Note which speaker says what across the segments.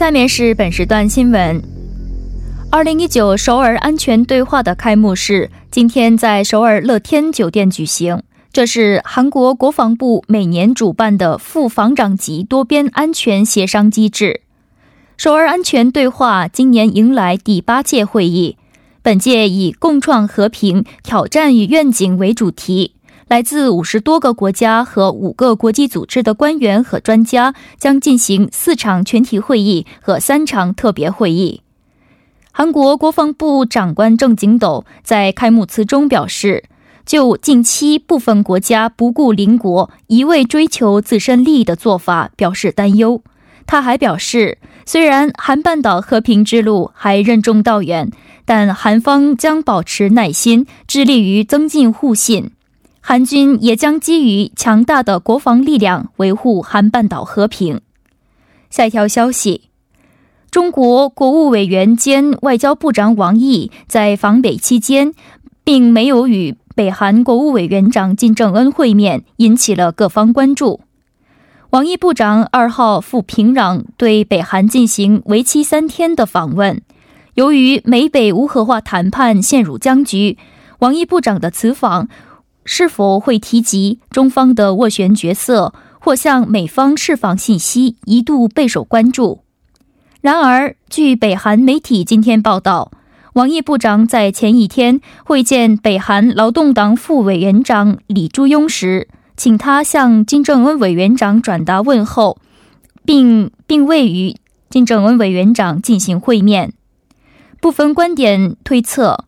Speaker 1: 下面是本时段新闻。二零一九首尔安全对话的开幕式今天在首尔乐天酒店举行。这是韩国国防部每年主办的副防长级多边安全协商机制。首尔安全对话今年迎来第八届会议，本届以“共创和平、挑战与愿景”为主题。来自五十多个国家和五个国际组织的官员和专家将进行四场全体会议和三场特别会议。韩国国防部长官郑景斗在开幕词中表示，就近期部分国家不顾邻国、一味追求自身利益的做法表示担忧。他还表示，虽然韩半岛和平之路还任重道远，但韩方将保持耐心，致力于增进互信。韩军也将基于强大的国防力量维护韩半岛和平。下一条消息：中国国务委员兼外交部长王毅在访北期间，并没有与北韩国务委员长金正恩会面，引起了各方关注。王毅部长二号赴平壤，对北韩进行为期三天的访问。由于美北无核化谈判陷入僵局，王毅部长的此访。是否会提及中方的斡旋角色，或向美方释放信息，一度备受关注。然而，据北韩媒体今天报道，王毅部长在前一天会见北韩劳动党副委员长李柱庸时，请他向金正恩委员长转达问候，并并未与金正恩委员长进行会面。部分观点推测。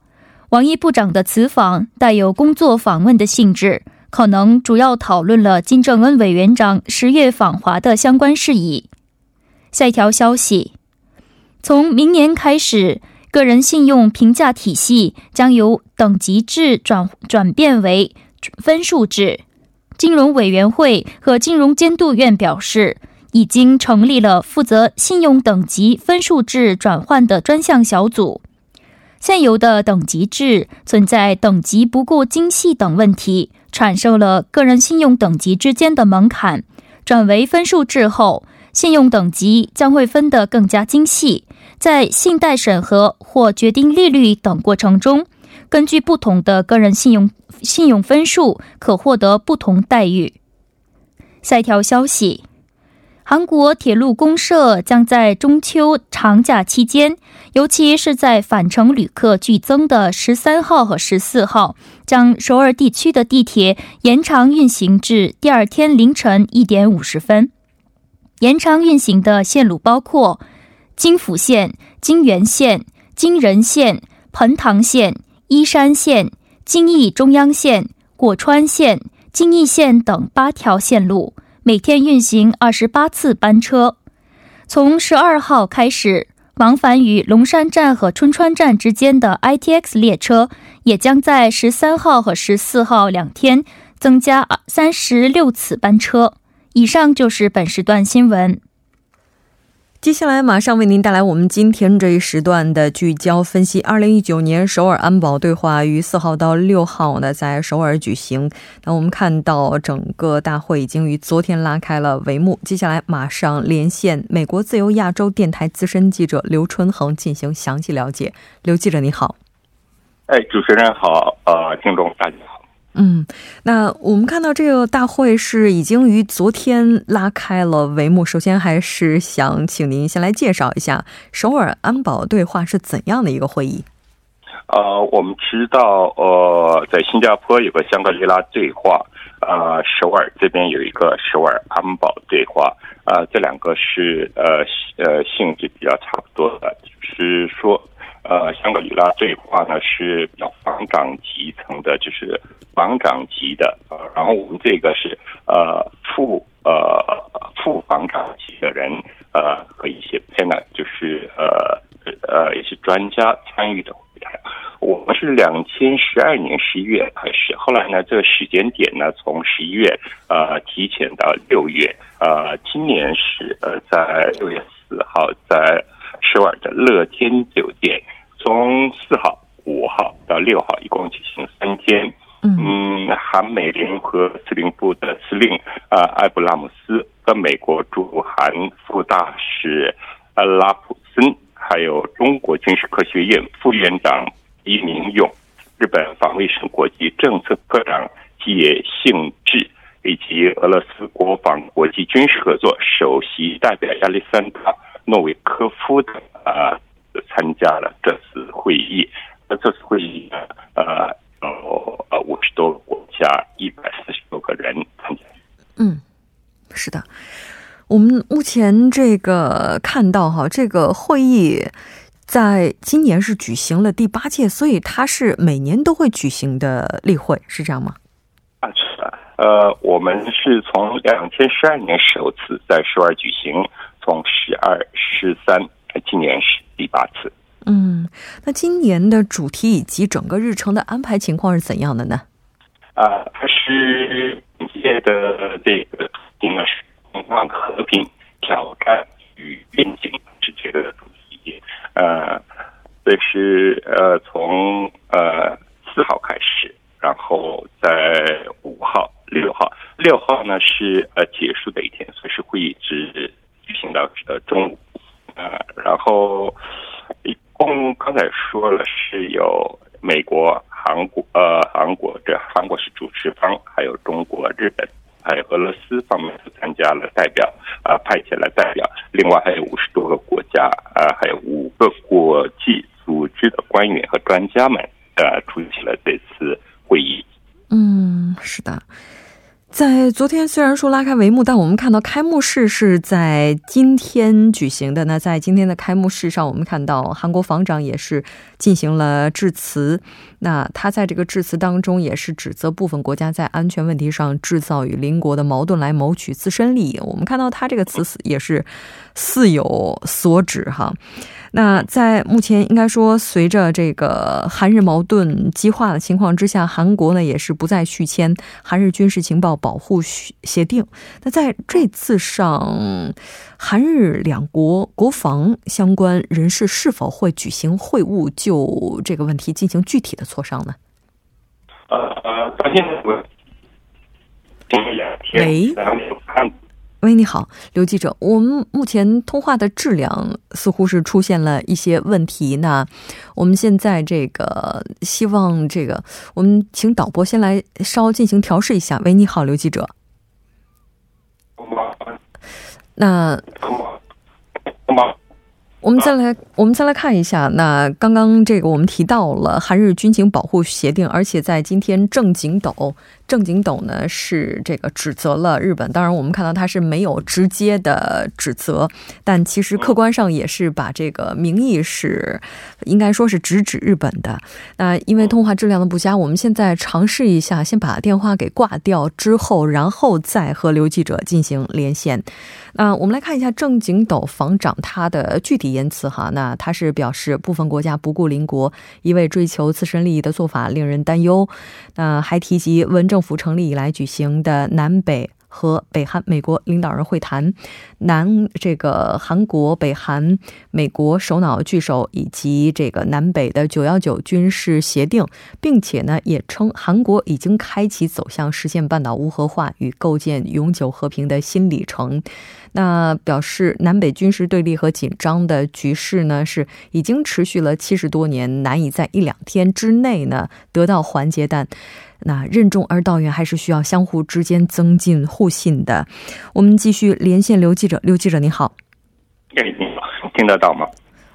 Speaker 1: 王毅部长的此访带有工作访问的性质，可能主要讨论了金正恩委员长十月访华的相关事宜。下一条消息：从明年开始，个人信用评价体系将由等级制转转变为分数制。金融委员会和金融监督院表示，已经成立了负责信用等级分数制转换的专项小组。现有的等级制存在等级不够精细等问题，产生了个人信用等级之间的门槛。转为分数制后，信用等级将会分得更加精细，在信贷审核或决定利率等过程中，根据不同的个人信用信用分数，可获得不同待遇。下一条消息。韩国铁路公社将在中秋长假期间，尤其是在返程旅客剧增的十三号和十四号，将首尔地区的地铁延长运行至第二天凌晨一点五十分。延长运行的线路包括京府线、京原线、京仁线、盆塘线、依山线、京义中央线、果川线、京义线等八条线路。每天运行二十八次班车，从十二号开始，往返于龙山站和春川站之间的 ITX 列车也将在十三号和十四号两天增加三十六次班车。以上就是本时段新闻。
Speaker 2: 接下来马上为您带来我们今天这一时段的聚焦分析。二零一九年首尔安保对话于四号到六号呢在首尔举行。那我们看到整个大会已经于昨天拉开了帷幕。接下来马上连线美国自由亚洲电台资深记者刘春恒进行详细了解。刘记者你好。
Speaker 3: 哎，主持人好，呃，听众大家好。
Speaker 2: 嗯，那我们看到这个大会是已经于昨天拉开了帷幕。首先，还是想请您先来介绍一下首尔安保对话是怎样的一个会议。
Speaker 3: 呃，我们知道，呃，在新加坡有个香格里拉对话，呃，首尔这边有一个首尔安保对话，呃，这两个是呃呃性质比较差不多的，就是说。呃，香格里拉这一块呢是比较防长级层的，就是防长级的。呃，然后我们这个是呃副呃副防长级的人，呃和一些 panel，就是呃呃一些专家参与的会谈。我们是两千十二年十一月开始，后来呢这个时间点呢从十一月呃提前到六月，呃今年是呃在六月四号在。首尔的乐天酒店，从四号、五号到六号，一共举行三天。嗯，韩美联合司令部的司令啊，埃布拉姆斯和美国驻韩副大使阿拉普森，还有中国军事科学院副院长伊明勇，日本防卫省国际政策科长叶幸志，以及俄罗斯国防国际军事合作首席代表亚历山大。诺维科夫的啊参加了这次会议，那这次会议呢，呃，有呃五十多个国家，一百四十多个人参加。
Speaker 2: 嗯，是的，我们目前这个看到哈，这个会议在今年是举行了第八届，所以它是每年都会举行的例会，是这样吗？
Speaker 3: 啊，是的，呃，我们是从两千十二年首次在首尔举行。从十二、十三，今年是第八次。
Speaker 2: 嗯，那今年的主题以及整个日程的安排情况是怎样的呢？
Speaker 3: 啊，它是本届的这个主题呢是“共创和平、挑战与愿景”是这个主题。呃，这是呃从呃四号开始，然后在五号、六号，六号呢是呃结束的一天，所以是会议之。到呃中午，呃，然后一共刚才说了是有美国、韩国，呃，韩国这韩国是主持方，还有中国、日本，还有俄罗斯方面都参加了代表，啊，派遣了代表，另外还有五十多个国家，啊，还有五个国际组织的官员和专家们，呃，出席了这次会议。
Speaker 2: 嗯，是的。在昨天虽然说拉开帷幕，但我们看到开幕式是在今天举行的。那在今天的开幕式上，我们看到韩国防长也是进行了致辞。那他在这个致辞当中也是指责部分国家在安全问题上制造与邻国的矛盾来谋取自身利益。我们看到他这个词也是似有所指哈。那在目前应该说，随着这个韩日矛盾激化的情况之下，韩国呢也是不再续签韩日军事情报保护协定。那在这次上，韩日两国国防相关人士是否会举行会晤，就这个问题进行具体的磋商呢？
Speaker 3: 呃呃，当天我两天，然后看。
Speaker 2: 喂，你好，刘记者。我们目前通话的质量似乎是出现了一些问题。那我们现在这个希望这个，我们请导播先来稍进行调试一下。喂，你好，刘记者。那。我们再来，我们再来看一下。那刚刚这个我们提到了韩日军情保护协定，而且在今天正经斗，正景斗呢是这个指责了日本。当然，我们看到他是没有直接的指责，但其实客观上也是把这个名义是应该说是直指日本的。那因为通话质量的不佳，我们现在尝试一下，先把电话给挂掉之后，然后再和刘记者进行连线。那我们来看一下正景斗防长他的具体言辞哈。那他是表示，部分国家不顾邻国，一味追求自身利益的做法令人担忧。那还提及文政府成立以来举行的南北和北韩美国领导人会谈，南这个韩国、北韩、美国首脑聚首，以及这个南北的九幺九军事协定，并且呢，也称韩国已经开启走向实现半岛无核化与构建永久和平的新里程。那表示南北军事对立和紧张的局势呢，是已经持续了七十多年，难以在一两天之内呢得到缓解，但。那任重而道远，还是需要相互之间增进互信的。我们继续连线刘记者，刘记者你好。
Speaker 3: 哎，你好，听得到吗？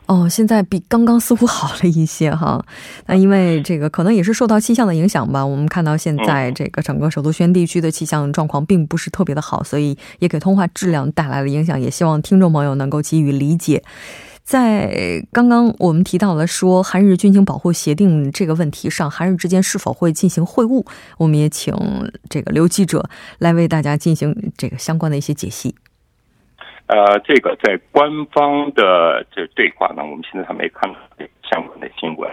Speaker 2: 哦，现在比刚刚似乎好了一些哈。那因为这个可能也是受到气象的影响吧。我们看到现在这个整个首都圈地区的气象状况并不是特别的好，所以也给通话质量带来了影响。也希望听众朋友能够给予理解。在刚刚我们提到了说韩日军情保护协定这个问题上，韩日之间是否会进行会晤？我们也请这个刘记者来为大家进行这个相关的一些解析。
Speaker 3: 呃，这个在官方的这对话呢，我们现在还没看到相关的新闻。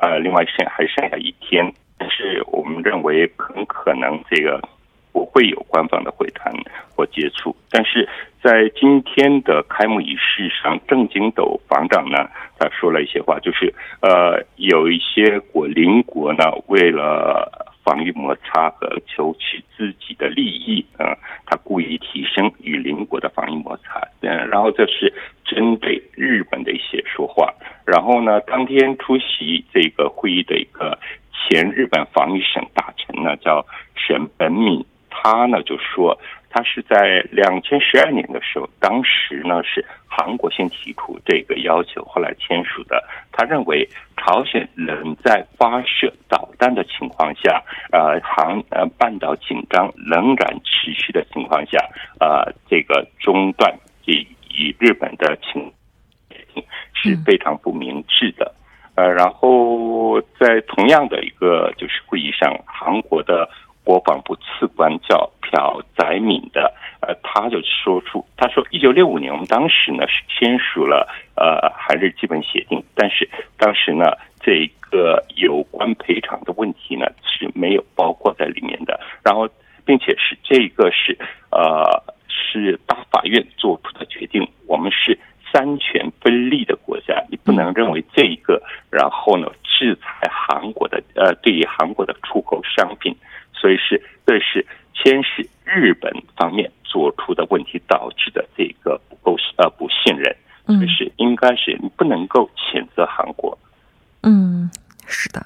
Speaker 3: 呃，另外剩还剩下一天，但是我们认为很可能这个。不会有官方的会谈或接触，但是在今天的开幕仪式上，郑景斗防长呢，他说了一些话，就是呃，有一些国邻国呢，为了防御摩擦和求取自己的利益，嗯，他故意提升与邻国的防御摩擦，嗯，然后这是针对日本的一些说话，然后呢，当天出席这个会议的一个前日本防御省大臣呢，叫沈本敏。他呢就说，他是在两千十二年的时候，当时呢是韩国先提出这个要求，后来签署的。他认为朝鲜仍在发射导弹的情况下，呃，韩呃半岛紧张仍然持续的情况下，呃，这个中断以以日本的情是非常不明智的。呃，然后在同样的一个就是会议上，韩国的。国防部次官叫朴载敏的，呃，他就说出，他说，一九六五年我们当时呢是签署了呃韩日基本协定，但是当时呢这个有关赔偿的问题呢是没有包括在里面的，然后并且是这个是呃是大法院做出的决定，我们是三权分立的国家，你不能认为这一个然后呢制裁韩国的呃对于韩国的出口商品。所以是，这是先是日本方面做出的问题导致的这个不够呃不信任，所以是应该是你不能够谴责韩国。
Speaker 2: 嗯，是的。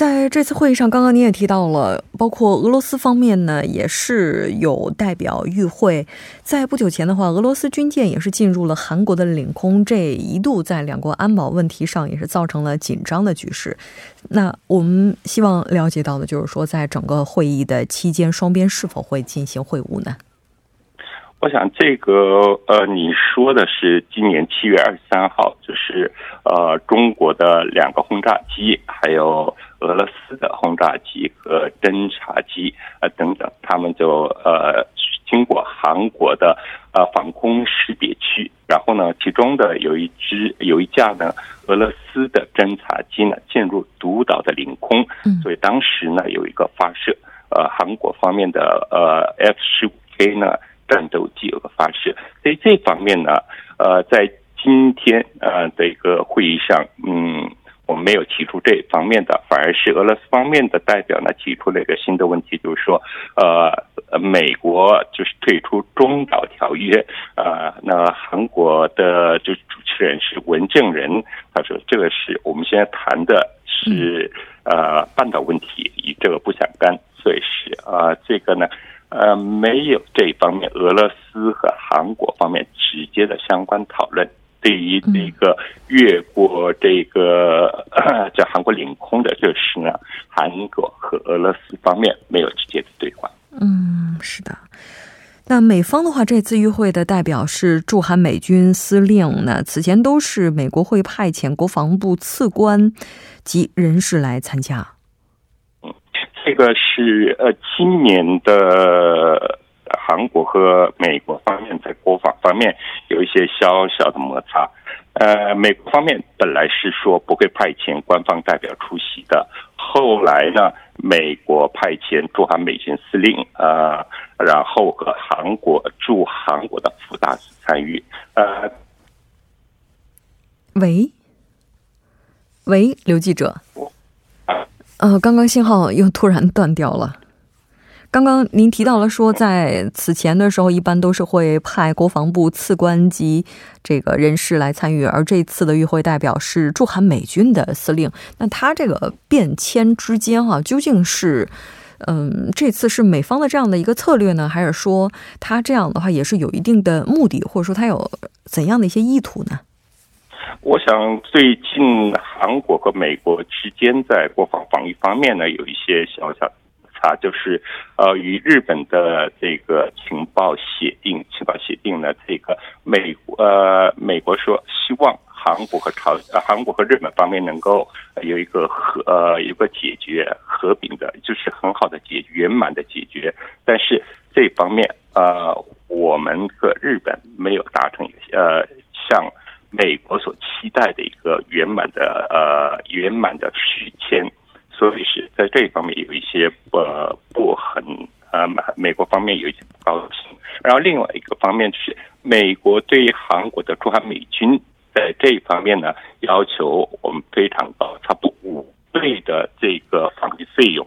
Speaker 2: 在这次会议上，刚刚你也提到了，包括俄罗斯方面呢，也是有代表与会。在不久前的话，俄罗斯军舰也是进入了韩国的领空，这一度在两国安保问题上也是造成了紧张的局势。那我们希望了解到的就是说，在整个会议的期间，双边是否会进行会晤呢？
Speaker 3: 我想这个呃，你说的是今年七月二十三号，就是呃，中国的两个轰炸机，还有俄罗斯的轰炸机和侦察机呃等等，他们就呃经过韩国的呃防空识别区，然后呢，其中的有一只有一架呢俄罗斯的侦察机呢进入独岛的领空，所以当时呢有一个发射，呃，韩国方面的呃 F 十五 K 呢。战斗机有个发射，所以这方面呢，呃，在今天呃的一个会议上，嗯，我们没有提出这方面的，反而是俄罗斯方面的代表呢提出了一个新的问题，就是说，呃，美国就是退出中导条约，呃，那韩国的就主持人是文正人，他说这个是我们现在谈的是呃半岛问题，与这个不相干，所以是啊这个呢。呃，没有这方面，俄罗斯和韩国方面直接的相关讨论。对于那个越过这个 在韩国领空的就是呢，韩国和俄罗斯方面没有直接的对话。
Speaker 2: 嗯，是的。那美方的话，这次与会的代表是驻韩美军司令那，此前都是美国会派遣国防部次官及人士来参加。
Speaker 3: 嗯这个是呃，今年的韩国和美国方面在国防方面有一些小小的摩擦。呃，美国方面本来是说不会派遣官方代表出席的，后来呢，美国派遣驻韩美军司令呃然后和韩国驻韩国的副大使参与。呃，
Speaker 2: 喂，喂，刘记者，呃，刚刚信号又突然断掉了。刚刚您提到了说，在此前的时候，一般都是会派国防部次官级这个人士来参与，而这次的与会代表是驻韩美军的司令。那他这个变迁之间，哈，究竟是，嗯，这次是美方的这样的一个策略呢，还是说他这样的话也是有一定的目的，或者说他有怎样的一些意图呢？
Speaker 3: 我想，最近韩国和美国之间在国防防御方面呢，有一些小小的。啊，就是呃，与日本的这个情报协定，情报协定呢，这个美呃，美国说希望韩国和朝呃韩国和日本方面能够有一个和呃一个解决和平的，就是很好的解圆满的解决，但是这方面呃，我们和日本没有达成呃像美国所期待的一个圆满的呃圆满的续。所以是在这一方面有一些呃不很呃美国方面有一些不高兴，然后另外一个方面就是美国对于韩国的驻韩美军在这一方面呢要求我们非常高，差不多五倍的这个防御费用，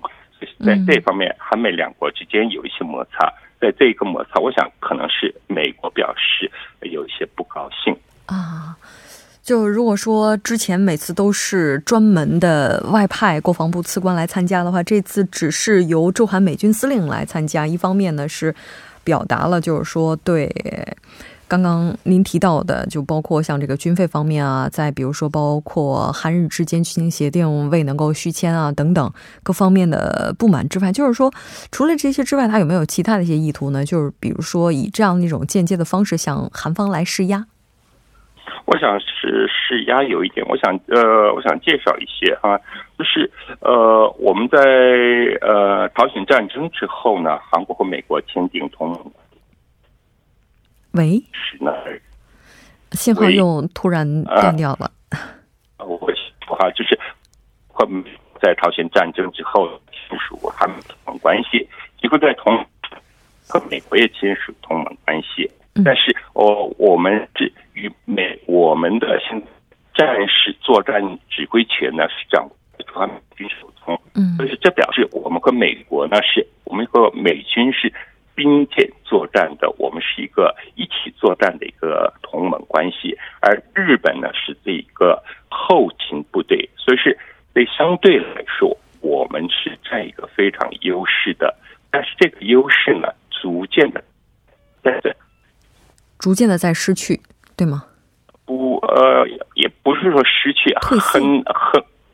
Speaker 3: 在这方面韩美两国之间有一些摩擦，在这个摩擦，我想可能是美国表示有一些不高兴
Speaker 2: 啊。就如果说之前每次都是专门的外派国防部次官来参加的话，这次只是由驻韩美军司令来参加。一方面呢是表达了就是说对刚刚您提到的，就包括像这个军费方面啊，再比如说包括韩日之间军情协定未能够续签啊等等各方面的不满之外，就是说除了这些之外，他有没有其他的一些意图呢？就是比如说以这样一种间接的方式向韩方来施压。
Speaker 3: 我想是是压有一点，我想呃，我想介绍一些啊，就是呃，我们在呃朝鲜战争之后呢，韩国和美国签订同盟。
Speaker 2: 喂，
Speaker 3: 是那
Speaker 2: 信号又突然断掉了。
Speaker 3: 我会哈，就是和在朝鲜战争之后签署韩美同盟关系，几乎在同和美国也签署同盟关系。但是，我，我们这与美我们的现战士作战指挥权呢是掌握在美军手中，嗯，所以这表示我们和美国呢是，我们和美军是并肩作战的，我们是一个一起作战的一个同盟关系，而日本呢是这个后勤部队，所以是对相对来说，我们是占一个非常优势的，但是这个优势呢，逐渐的在这。
Speaker 2: 逐渐的在失去，对吗？
Speaker 3: 不，呃，也不是说失去，很很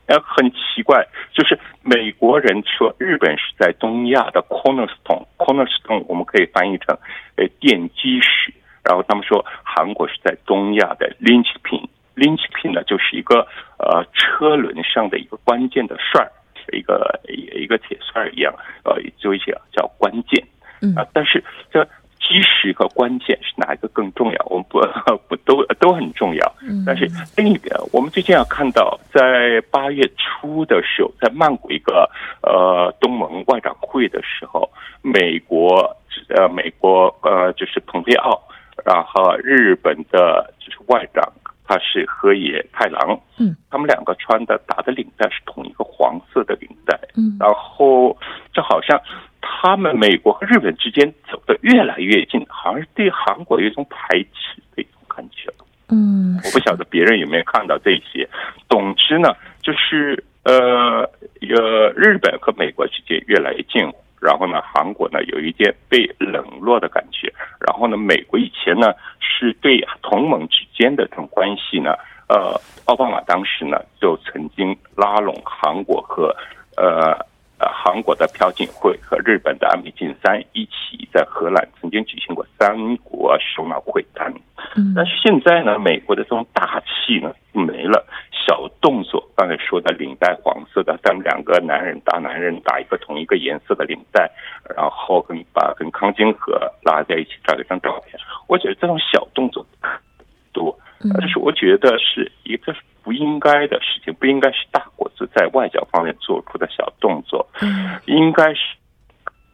Speaker 3: 呃很奇怪，就是美国人说日本是在东亚的 cornerstone，cornerstone 我们可以翻译成呃奠基石，然后他们说韩国是在东亚的 linchpin，linchpin 呢就是一个呃车轮上的一个关键的栓儿，一个一个铁栓儿一样，呃，就一些叫关键，嗯啊，但是这。基石和关键是哪一个更重要？我们不 不都都很重要。但是另一个，我们最近要看到，在八月初的时候，在曼谷一个呃东盟外长会的时候，美国呃美国呃就是蓬佩奥，然后日本的就是外长他是河野太郎，嗯，他们两个穿的打的领带是同一个黄色的领带，嗯，然后这好像。他们美国和日本之间走的越来越近，好像是对韩国有一种排斥的一种感觉。嗯，我不晓得别人有没有看到这些。总之呢，就是呃，呃，日本和美国之间越来越近，然后呢，韩国呢有一点被冷落的感觉。然后呢，美国以前呢是对同盟之间的这种关系呢，呃，奥巴马当时呢就曾经拉拢韩国和呃。呃，韩国的朴槿惠和日本的安倍晋三一起在荷兰曾经举行过三国首脑会谈。嗯，但是现在呢，美国的这种大气呢没了，小动作，刚才说的领带黄色的，咱们两个男人大男人打一个同一个颜色的领带，然后跟把跟康金河拉在一起照一张照片。我觉得这种小动作多，但是我觉得是一个。不应该的事情，不应该是大国子在外交方面做出的小动作，应该是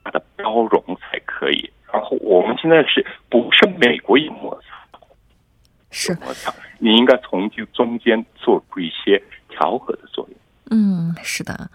Speaker 3: 他的包容才可以。然后我们现在是不是美国有摩擦？
Speaker 2: 是
Speaker 3: 摩擦，你应该从就中间做出一些调和的作用。
Speaker 2: 嗯，是的。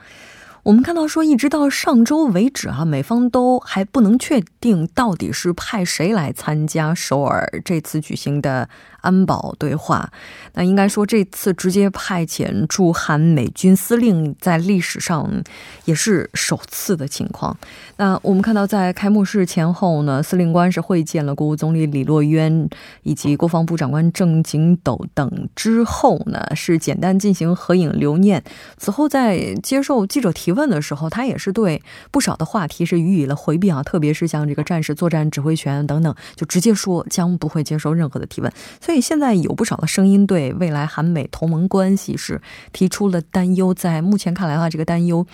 Speaker 2: 我们看到说，一直到上周为止啊，美方都还不能确定到底是派谁来参加首尔这次举行的。安保对话，那应该说这次直接派遣驻韩美军司令，在历史上也是首次的情况。那我们看到，在开幕式前后呢，司令官是会见了国务总理李洛渊以及国防部长官郑景斗等之后呢，是简单进行合影留念。此后在接受记者提提问的时候，他也是对不少的话题是予以了回避啊，特别是像这个战时作战指挥权等等，就直接说将不会接受任何的提问。所以现在有不少的声音对未来韩美同盟关系是提出了担忧，在目前看来的话，这个担忧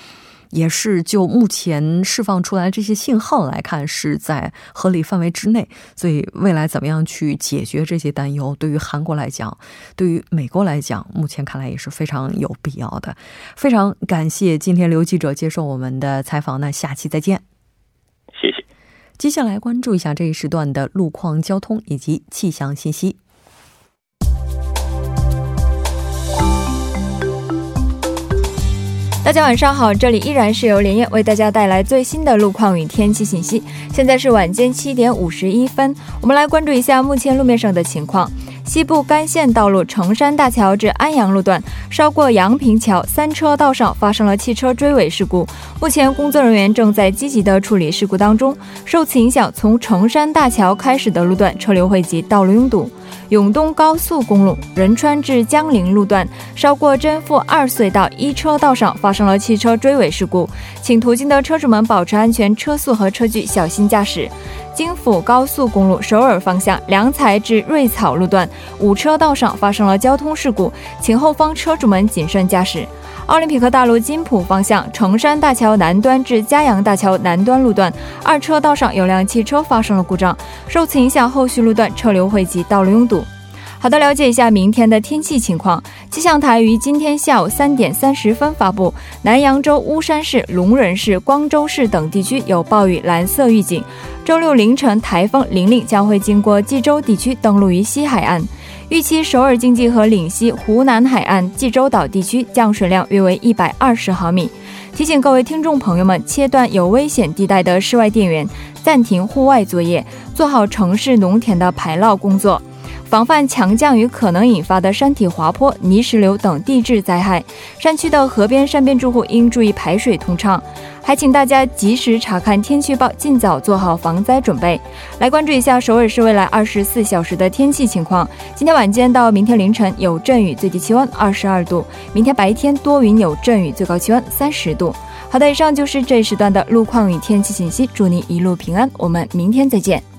Speaker 2: 也是就目前释放出来的这些信号来看是在合理范围之内。所以未来怎么样去解决这些担忧，对于韩国来讲，对于美国来讲，目前看来也是非常有必要的。非常感谢今天刘记者接受我们的采访，那下期再见。
Speaker 3: 谢谢。
Speaker 2: 接下来关注一下这一时段的路况、交通以及气象信息。
Speaker 4: 大家晚上好，这里依然是由连夜为大家带来最新的路况与天气信息。现在是晚间七点五十一分，我们来关注一下目前路面上的情况。西部干线道路成山大桥至安阳路段，稍过阳平桥三车道上发生了汽车追尾事故，目前工作人员正在积极的处理事故当中。受此影响，从成山大桥开始的路段车流汇集，道路拥堵。永东高速公路仁川至江陵路段，稍过真富二隧道一车道上发生了汽车追尾事故，请途经的车主们保持安全车速和车距，小心驾驶。京釜高速公路首尔方向良才至瑞草路段五车道上发生了交通事故，请后方车主们谨慎驾驶。奥林匹克大陆金浦方向成山大桥南端至嘉阳大桥南端路段二车道上有辆汽车发生了故障，受此影响，后续路段车流汇集，道路拥堵。好的，了解一下明天的天气情况。气象台于今天下午三点三十分发布，南扬州巫山市、龙仁市、光州市等地区有暴雨蓝色预警。周六凌晨，台风玲玲将会经过济州地区登陆于西海岸。预期首尔经济和岭西、湖南海岸、济州岛地区降水量约为一百二十毫米。提醒各位听众朋友们，切断有危险地带的室外电源，暂停户外作业，做好城市农田的排涝工作。防范强降雨可能引发的山体滑坡、泥石流等地质灾害，山区的河边、山边住户应注意排水通畅。还请大家及时查看天气预报，尽早做好防灾准备。来关注一下首尔市未来二十四小时的天气情况。今天晚间到明天凌晨有阵雨，最低气温二十二度；明天白天多云有阵雨，最高气温三十度。好的，以上就是这一时段的路况与天气信息。祝您一路平安，我们明天再见。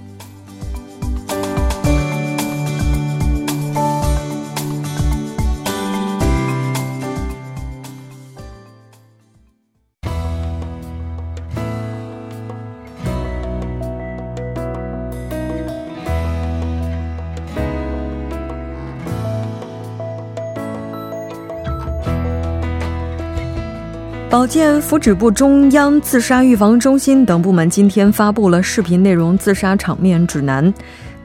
Speaker 2: 保健福祉部、中央自杀预防中心等部门今天发布了视频内容自杀场面指南，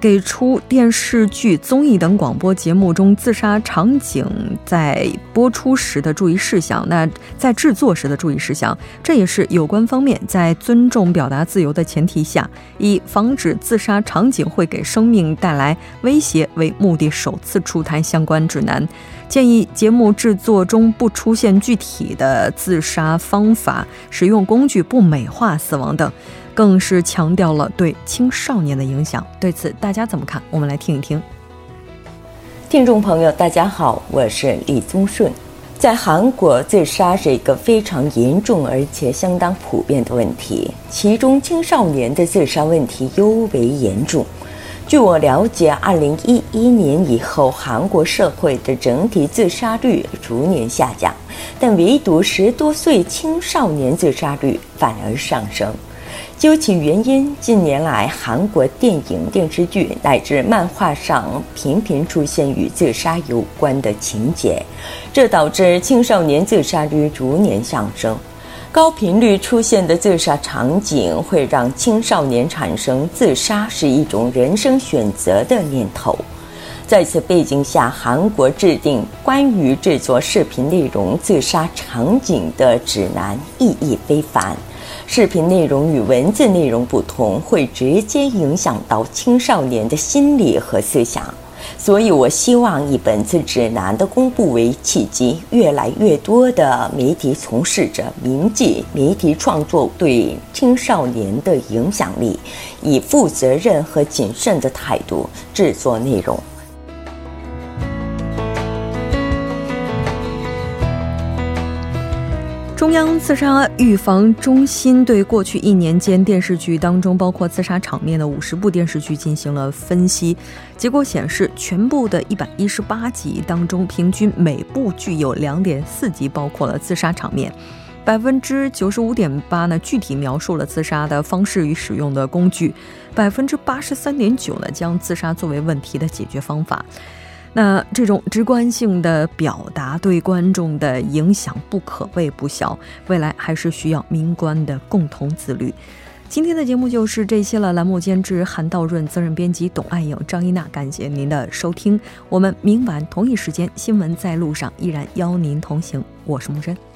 Speaker 2: 给出电视剧、综艺等广播节目中自杀场景在播出时的注意事项。那在制作时的注意事项，这也是有关方面在尊重表达自由的前提下，以防止自杀场景会给生命带来威胁为目的，首次出台相关指南。建议节目制作中不出现具体的自杀方法、使用工具、不美化死亡等，更是强调了对青少年的影响。对此，大家怎么看？我们来听一听。
Speaker 5: 听众朋友，大家好，我是李宗顺。在韩国，自杀是一个非常严重而且相当普遍的问题，其中青少年的自杀问题尤为严重。据我了解，二零一一年以后，韩国社会的整体自杀率逐年下降，但唯独十多岁青少年自杀率反而上升。究其原因，近年来韩国电影、电视剧乃至漫画上频频出现与自杀有关的情节，这导致青少年自杀率逐年上升。高频率出现的自杀场景会让青少年产生自杀是一种人生选择的念头。在此背景下，韩国制定关于制作视频内容自杀场景的指南，意义非凡。视频内容与文字内容不同，会直接影响到青少年的心理和思想。所以我希望以本次指南的公布为契机，越来越多的媒体从事者铭记媒体创作对青少年的影响力，以负责任和谨慎的态度制作内容。
Speaker 2: 中央自杀预防中心对过去一年间电视剧当中包括自杀场面的五十部电视剧进行了分析，结果显示，全部的一百一十八集当中，平均每部剧有两点四集包括了自杀场面，百分之九十五点八呢具体描述了自杀的方式与使用的工具，百分之八十三点九呢将自杀作为问题的解决方法。那这种直观性的表达对观众的影响不可谓不小，未来还是需要民官的共同自律。今天的节目就是这些了。栏目监制韩道润，责任编辑董爱颖、张一娜，感谢您的收听。我们明晚同一时间，新闻在路上依然邀您同行。我是木真。